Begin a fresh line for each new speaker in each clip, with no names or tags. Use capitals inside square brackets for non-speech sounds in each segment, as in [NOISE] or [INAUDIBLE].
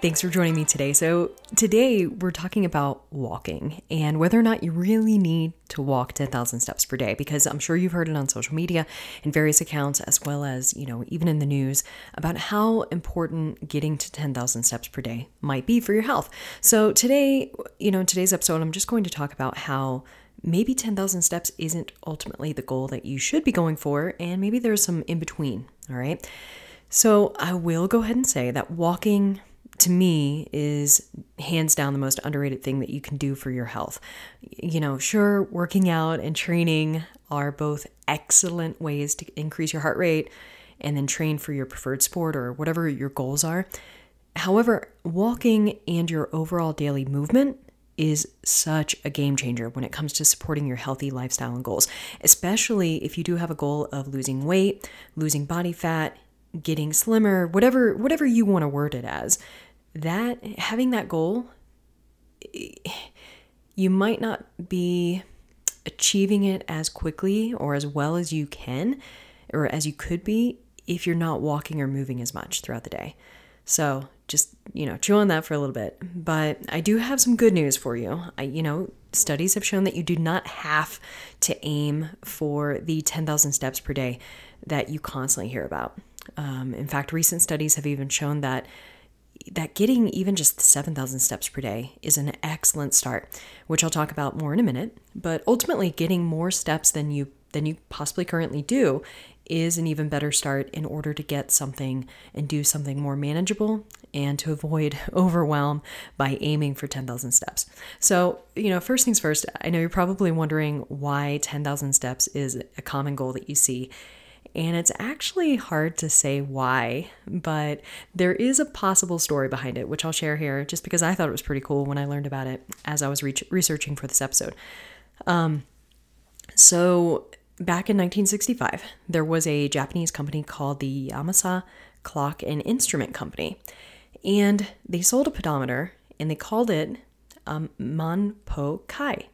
Thanks for joining me today. So, today we're talking about walking and whether or not you really need to walk 10,000 steps per day because I'm sure you've heard it on social media in various accounts as well as, you know, even in the news about how important getting to 10,000 steps per day might be for your health. So, today, you know, in today's episode, I'm just going to talk about how maybe 10,000 steps isn't ultimately the goal that you should be going for and maybe there's some in between, all right? So, I will go ahead and say that walking to me is hands down the most underrated thing that you can do for your health. You know, sure, working out and training are both excellent ways to increase your heart rate and then train for your preferred sport or whatever your goals are. However, walking and your overall daily movement is such a game changer when it comes to supporting your healthy lifestyle and goals, especially if you do have a goal of losing weight, losing body fat, getting slimmer, whatever whatever you want to word it as that having that goal you might not be achieving it as quickly or as well as you can or as you could be if you're not walking or moving as much throughout the day. So, just, you know, chew on that for a little bit. But I do have some good news for you. I, you know, studies have shown that you do not have to aim for the 10,000 steps per day that you constantly hear about. Um, in fact, recent studies have even shown that that getting even just 7,000 steps per day is an excellent start, which I'll talk about more in a minute. But ultimately, getting more steps than you than you possibly currently do is an even better start in order to get something and do something more manageable and to avoid [LAUGHS] overwhelm by aiming for 10,000 steps. So, you know, first things first, I know you're probably wondering why 10,000 steps is a common goal that you see and it's actually hard to say why, but there is a possible story behind it, which I'll share here just because I thought it was pretty cool when I learned about it as I was re- researching for this episode. Um, so, back in 1965, there was a Japanese company called the Yamasa Clock and Instrument Company, and they sold a pedometer and they called it um, Manpo Kai.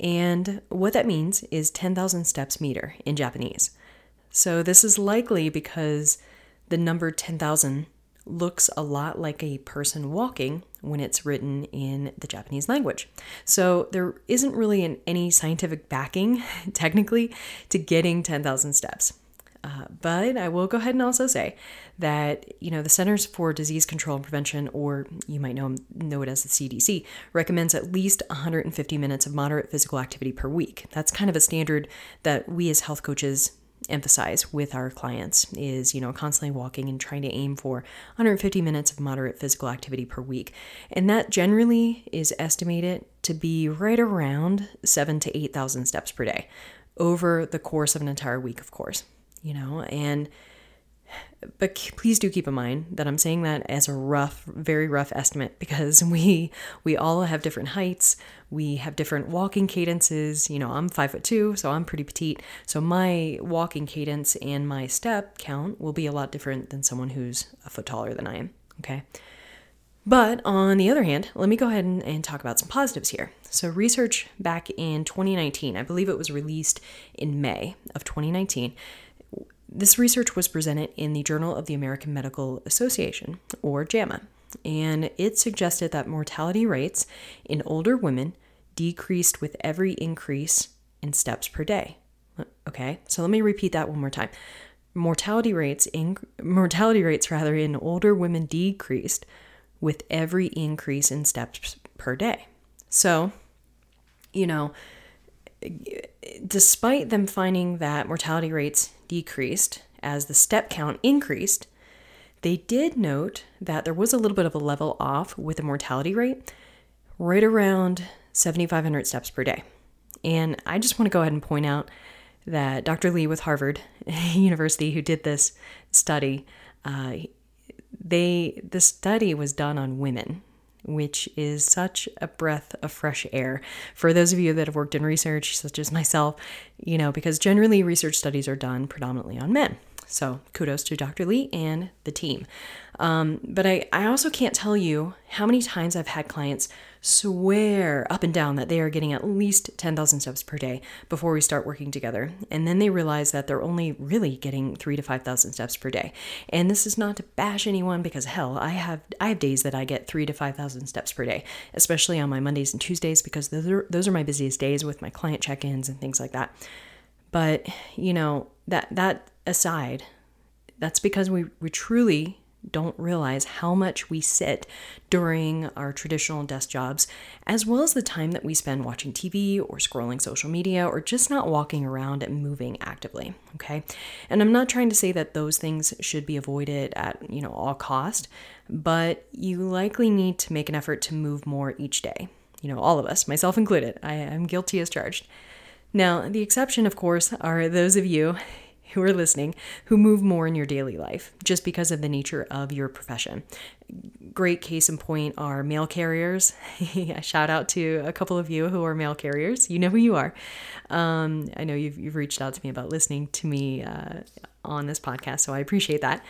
And what that means is 10,000 steps meter in Japanese. So this is likely because the number 10,000 looks a lot like a person walking when it's written in the Japanese language. So there isn't really an, any scientific backing, [LAUGHS] technically, to getting 10,000 steps. Uh, but I will go ahead and also say that you know the Centers for Disease Control and Prevention, or you might know know it as the CDC, recommends at least 150 minutes of moderate physical activity per week. That's kind of a standard that we as health coaches emphasize with our clients is you know constantly walking and trying to aim for 150 minutes of moderate physical activity per week. And that generally is estimated to be right around 7 to 8000 steps per day over the course of an entire week of course you know and but please do keep in mind that I'm saying that as a rough, very rough estimate [LAUGHS] because we we all have different heights, we have different walking cadences. You know, I'm five foot two, so I'm pretty petite. So my walking cadence and my step count will be a lot different than someone who's a foot taller than I am. Okay. But on the other hand, let me go ahead and, and, talk about some positives here. So, research back in 2019, I believe it was released in May of 2019, this research was presented in the Journal of the American Medical Association, or JAMA, and it suggested that mortality rates in older women decreased with every increase in steps per day. Okay, so let me repeat that one more time. Mortality rates in mortality rates rather in older women decreased with every increase in steps per day. So, you know, despite them finding that mortality rates decreased as the step count increased, they did note that there was a little bit of a level off with the mortality rate right around 7,500 steps per day. And I just want to go ahead and point out that Dr. Lee with Harvard [LAUGHS] University, who did this study, uh, they the study was done on women, which is such a breath of fresh air for those of you that have worked in research, such as myself, you know, because generally research studies are done predominantly on men. So kudos to Dr. Lee and the team. Um, but I, I also can't tell you how many times I've had clients swear up and down that they are getting at least 10,000 steps per day before we start working together. And then they realize that they're only really getting three to 5,000 steps per day. And this is not to bash anyone because hell, I have, I have days that I get three to 5,000 steps per day, especially on my Mondays and Tuesdays because those are, those are my busiest days with my client check-ins and things like that. But, you know, that, that aside, that's because we, we truly don't realize how much we sit during our traditional desk jobs, as well as the time that we spend watching TV or scrolling social media or just not walking around and moving actively. Okay. And I'm not trying to say that those things should be avoided at, you know, all cost, but you likely need to make an effort to move more each day. You know, all of us, myself included. I am guilty as charged. Now, the exception, of course, are those of you who are listening who move more in your daily life just because of the nature of your profession. Great case in point are mail carriers. [LAUGHS] Shout out to a couple of you who are mail carriers. You know who you are. Um, I know you've, you've reached out to me about listening to me uh, on this podcast, so I appreciate that.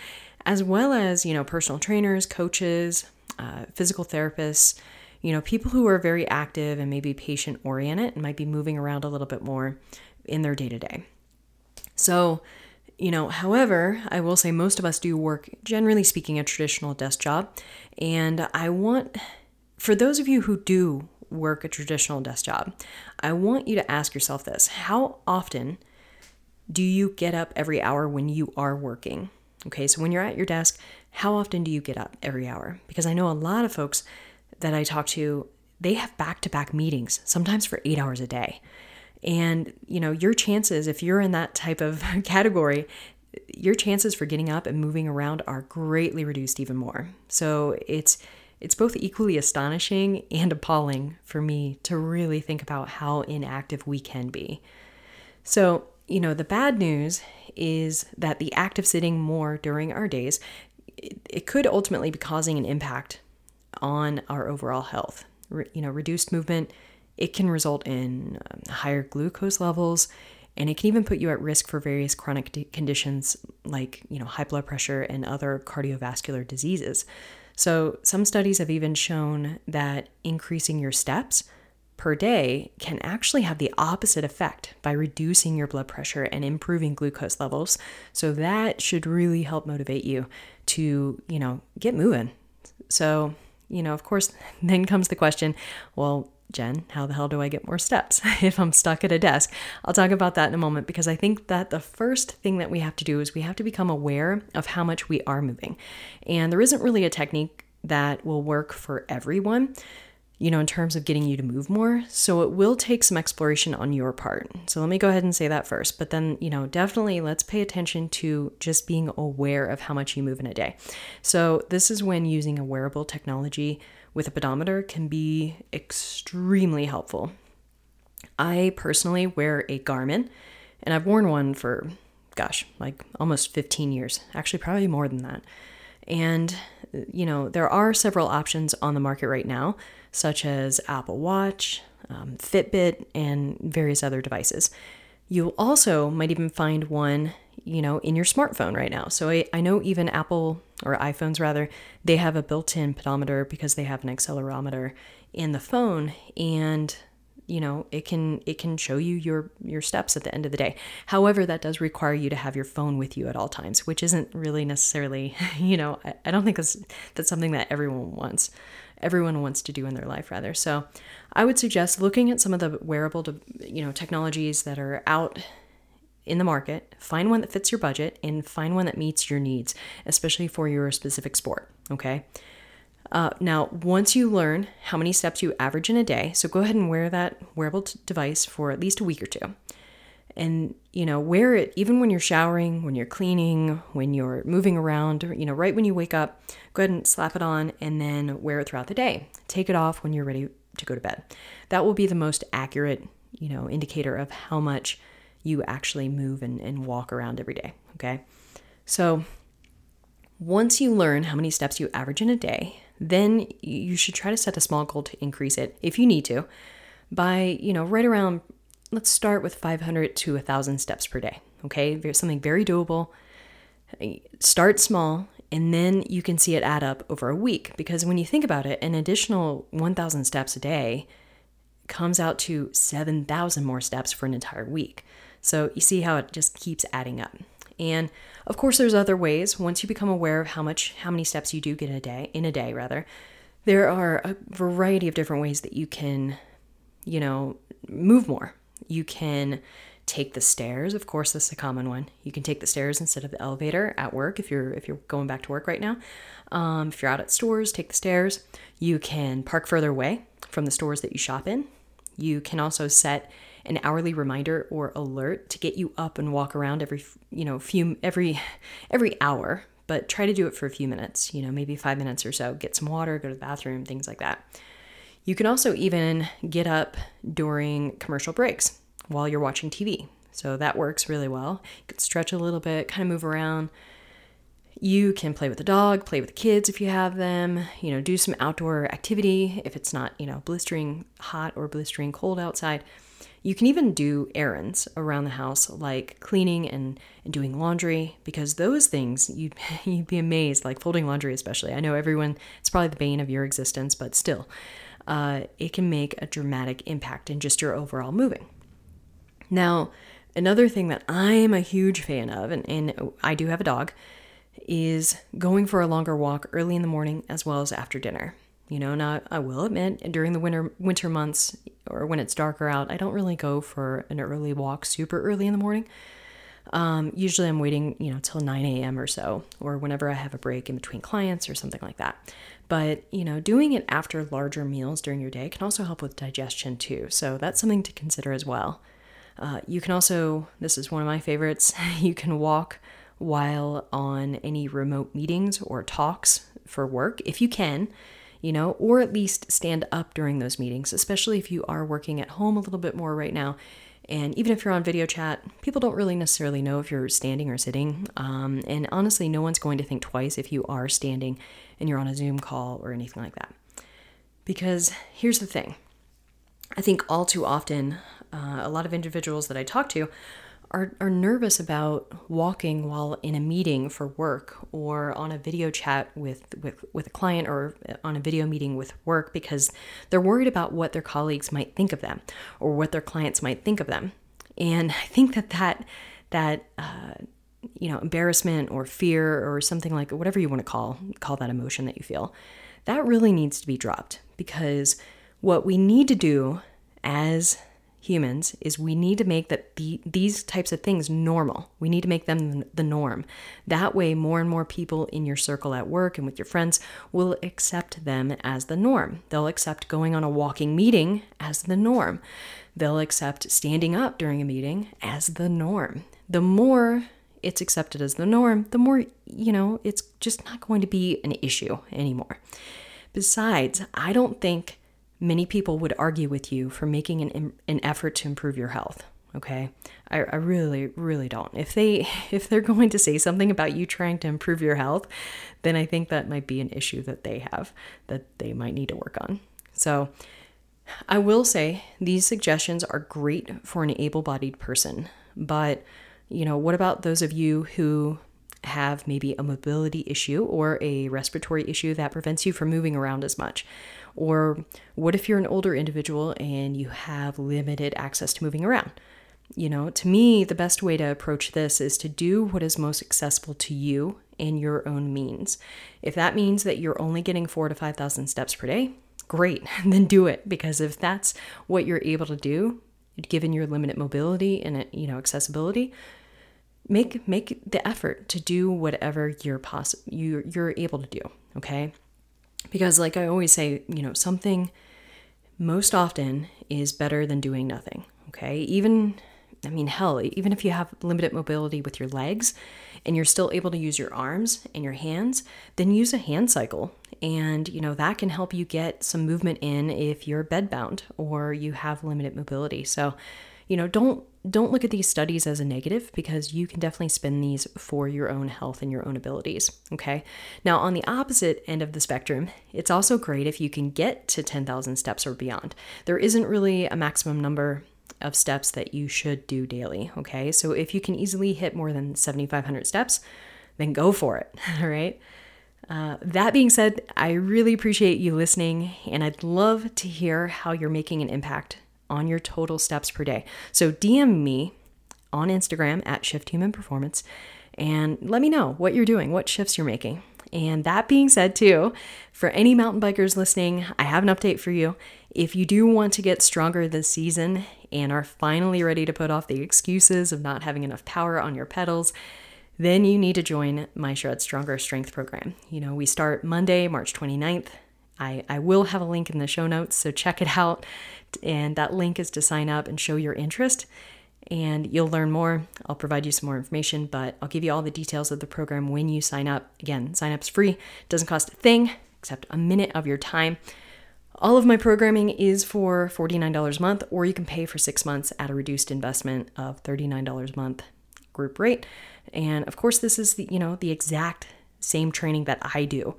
As well as, you know, personal trainers, coaches, uh, physical therapists, you know, people who are very active and maybe patient oriented and might be moving around a little bit more in their day to day. So, you know, however, I will say most of us do work, generally speaking, a traditional desk job. And I want, for those of you who do work a traditional desk job, I want you to ask yourself this How often do you get up every hour when you are working? Okay, so when you're at your desk, how often do you get up every hour? Because I know a lot of folks that I talk to, they have back to back meetings, sometimes for eight hours a day. And, you know, your chances, if you're in that type of [LAUGHS] category, your chances for getting up and moving around are greatly reduced even more. So it's it's both equally astonishing and appalling for me to really think about how inactive we can be. So, you know, the bad news is that the act of sitting more during our days it, it could ultimately be causing an impact on our overall health. Re, you know, reduced movement it can result in um, higher glucose levels and it can even put you at risk for various chronic d- conditions like you know high blood pressure and other cardiovascular diseases. So some studies have even shown that increasing your steps per day can actually have the opposite effect by reducing your blood pressure and improving glucose levels. So that should really help motivate you to you know get moving. So you know of course [LAUGHS] then comes the question well Jen, how the hell do I get more steps [LAUGHS] if I'm stuck at a desk? I'll talk about that in a moment because I think that the first thing that we have to do is we have to become aware of how much we are moving. And there isn't really a technique that will work for everyone, you know, in terms of getting you to move more. So it will take some exploration on your part. So let me go ahead and say that first. But then, you know, definitely let's pay attention to just being aware of how much you move in a day. So this is when using a wearable technology with a pedometer can be extremely helpful. I personally wear a Garmin, and I've worn one for, gosh, like almost 15 years, actually, probably more than that. And, you know, there are several options on the market right now, such as Apple Watch, um, Fitbit, and various other devices. You also might even find one, you know, in your smartphone right now. So I, I know even Apple or iPhones rather, they have a built-in pedometer because they have an accelerometer in the phone and you know it can it can show you your your steps at the end of the day. However that does require you to have your phone with you at all times which isn't really necessarily [LAUGHS] you know i, I don't think that's that's something that everyone wants everyone wants to do in their life rather. So i would suggest looking at some of the wearable you know technologies that are out in the market, find one that fits your budget, and find one that meets your needs, especially for your specific sport. Okay. Uh, now, once you learn how many steps you average in a day, so go ahead and wear that wearable t- device for at least a week or two. And, you know, wear it even when you're showering, when you're cleaning, when you're moving around, you know, right when you wake up, go ahead and slap it on and then wear it throughout the day. Take it off when you're ready to go to bed. That will be the most accurate, you know, indicator of how much you actually move and, and walk around every day. Okay. So once you learn how many steps you average in a day, then you should try to set a small goal to increase it if you need to by, you know, right around let's start with 500 to 1000 steps per day, okay? Something very doable. Start small and then you can see it add up over a week because when you think about it, an additional 1000 steps a day comes out to 7,000 more steps for an entire week. So you see how it just keeps adding up. And of course there's other ways once you become aware of how much how many steps you do get in a day in a day rather. There are a variety of different ways that you can you know move more. You can take the stairs. Of course, this is a common one. You can take the stairs instead of the elevator at work if you're if you're going back to work right now. Um, if you're out at stores, take the stairs. You can park further away from the stores that you shop in. You can also set an hourly reminder or alert to get you up and walk around every you know few every [LAUGHS] every hour but try to do it for a few minutes you know maybe five minutes or so. Get some water go to the bathroom things like that. You can also even get up during commercial breaks while you're watching tv so that works really well. You can stretch a little bit kind of move around. You can play with the dog, play with the kids if you have them, you know, do some outdoor activity if it's not, you know, blistering hot or blistering cold outside. You can even do errands around the house, like cleaning and, and doing laundry, because those things you'd, [LAUGHS] you'd be amazed, like folding laundry, especially. I know everyone, it's probably the bane of your existence, but still, uh, it can make a dramatic impact in just your overall moving. Now, another thing that I'm a huge fan of, and, and I do have a dog, is going for a longer walk early in the morning as well as after dinner. You know, now I will admit during the winter winter months or when it's darker out, I don't really go for an early walk super early in the morning. Um, usually I'm waiting, you know, till 9 a.m. or so, or whenever I have a break in between clients or something like that. But, you know, doing it after larger meals during your day can also help with digestion too. So that's something to consider as well. Uh, you can also, this is one of my favorites, [LAUGHS] you can walk while on any remote meetings or talks for work if you can you know, or at least stand up during those meetings, especially if you are working at home a little bit more right now. And even if you're on video chat, people don't really necessarily know if you're standing or sitting. Um, and honestly, no one's going to think twice if you are standing and you're on a Zoom call or anything like that. Because here's the thing I think all too often, uh, a lot of individuals that I talk to are, are nervous about walking while in a meeting for work or on a video chat with, with, with a client or on a video meeting with work because they're worried about what their colleagues might think of them or what their clients might think of them. And I think that that, that uh, you know, embarrassment or fear or something like whatever you want to call call that emotion that you feel, that really needs to be dropped because what we need to do as humans is we need to make that the, these types of things normal. We need to make them the norm. That way, more and more people in your circle at work and with your friends will accept them as the norm. They'll accept going on a walking meeting as the norm. They'll accept standing up during a meeting as the norm. The more it's accepted as the norm, the more, you know, it's just not going to be an issue anymore. Besides, I don't think many people would argue with you for making an, an effort to improve your health okay? I, I really really don't. If they [LAUGHS] if they're going to say something about you trying to improve your health then i think that might be an issue that they have that they might need to work on. So i will say these suggestions are great for an able-bodied person but you know what about those of you who have maybe a mobility issue or a respiratory issue that prevents you from moving around as much or what if you're an older individual and you have limited access to moving around? You know, to me, the best way to approach this is to do what is most accessible to you in your own means. If that means that you're only getting four to 5,000 steps per day, great, [LAUGHS] then do it. Because if that's what you're able to do, given your limited mobility and, you know, accessibility, make make the effort to do whatever you're possible you you're able to do okay because, like I always say, you know, something most often is better than doing nothing. Okay. Even, I mean, hell, even if you have limited mobility with your legs and you're still able to use your arms and your hands, then use a hand cycle. And, you know, that can help you get some movement in if you're bedbound or you have limited mobility. So, you know, don't don't look at these studies as a negative because you can definitely spin these for your own health and your own abilities. Okay. Now, on the opposite end of the spectrum, it's also great if you can get to 10,000 steps or beyond. There isn't really a maximum number of steps that you should do daily. Okay. So if you can easily hit more than 7,500 steps, then go for it. [LAUGHS] All right. Uh, that being said, I really appreciate you listening, and I'd love to hear how you're making an impact on your total steps per day. So DM me on Instagram at Shift Human Performance and let me know what you're doing, what shifts you're making. And that being said, too, for any mountain bikers listening, I have an update for you. If you do want to get stronger this season and are finally ready to put off the excuses of not having enough power on your pedals, then you need to join my Shred Stronger Strength program. You know, we start Monday, March 29th. I, I will have a link in the show notes, so check it out. And that link is to sign up and show your interest. And you'll learn more. I'll provide you some more information, but I'll give you all the details of the program when you sign up. Again, sign up's free, doesn't cost a thing except a minute of your time. All of my programming is for $49 a month, or you can pay for six months at a reduced investment of $39 a month group rate. And of course, this is the, you know, the exact same training that I do.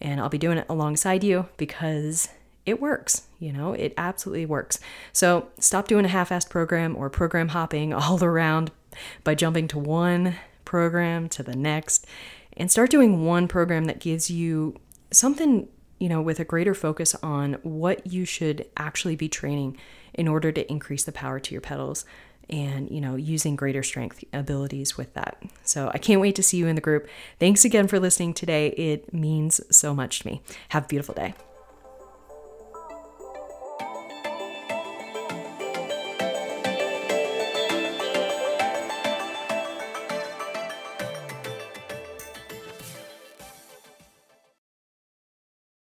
And I'll be doing it alongside you because it works, you know, it absolutely works. So stop doing a half assed program or program hopping [LAUGHS] all around by jumping to one program to the next and start doing one program that gives you something, you know, with a greater focus on what you should actually be training in order to increase the power to your pedals and you know using greater strength abilities with that. So i can't wait to see you in the group. Thanks again for listening today. It means so much to me. Have a beautiful day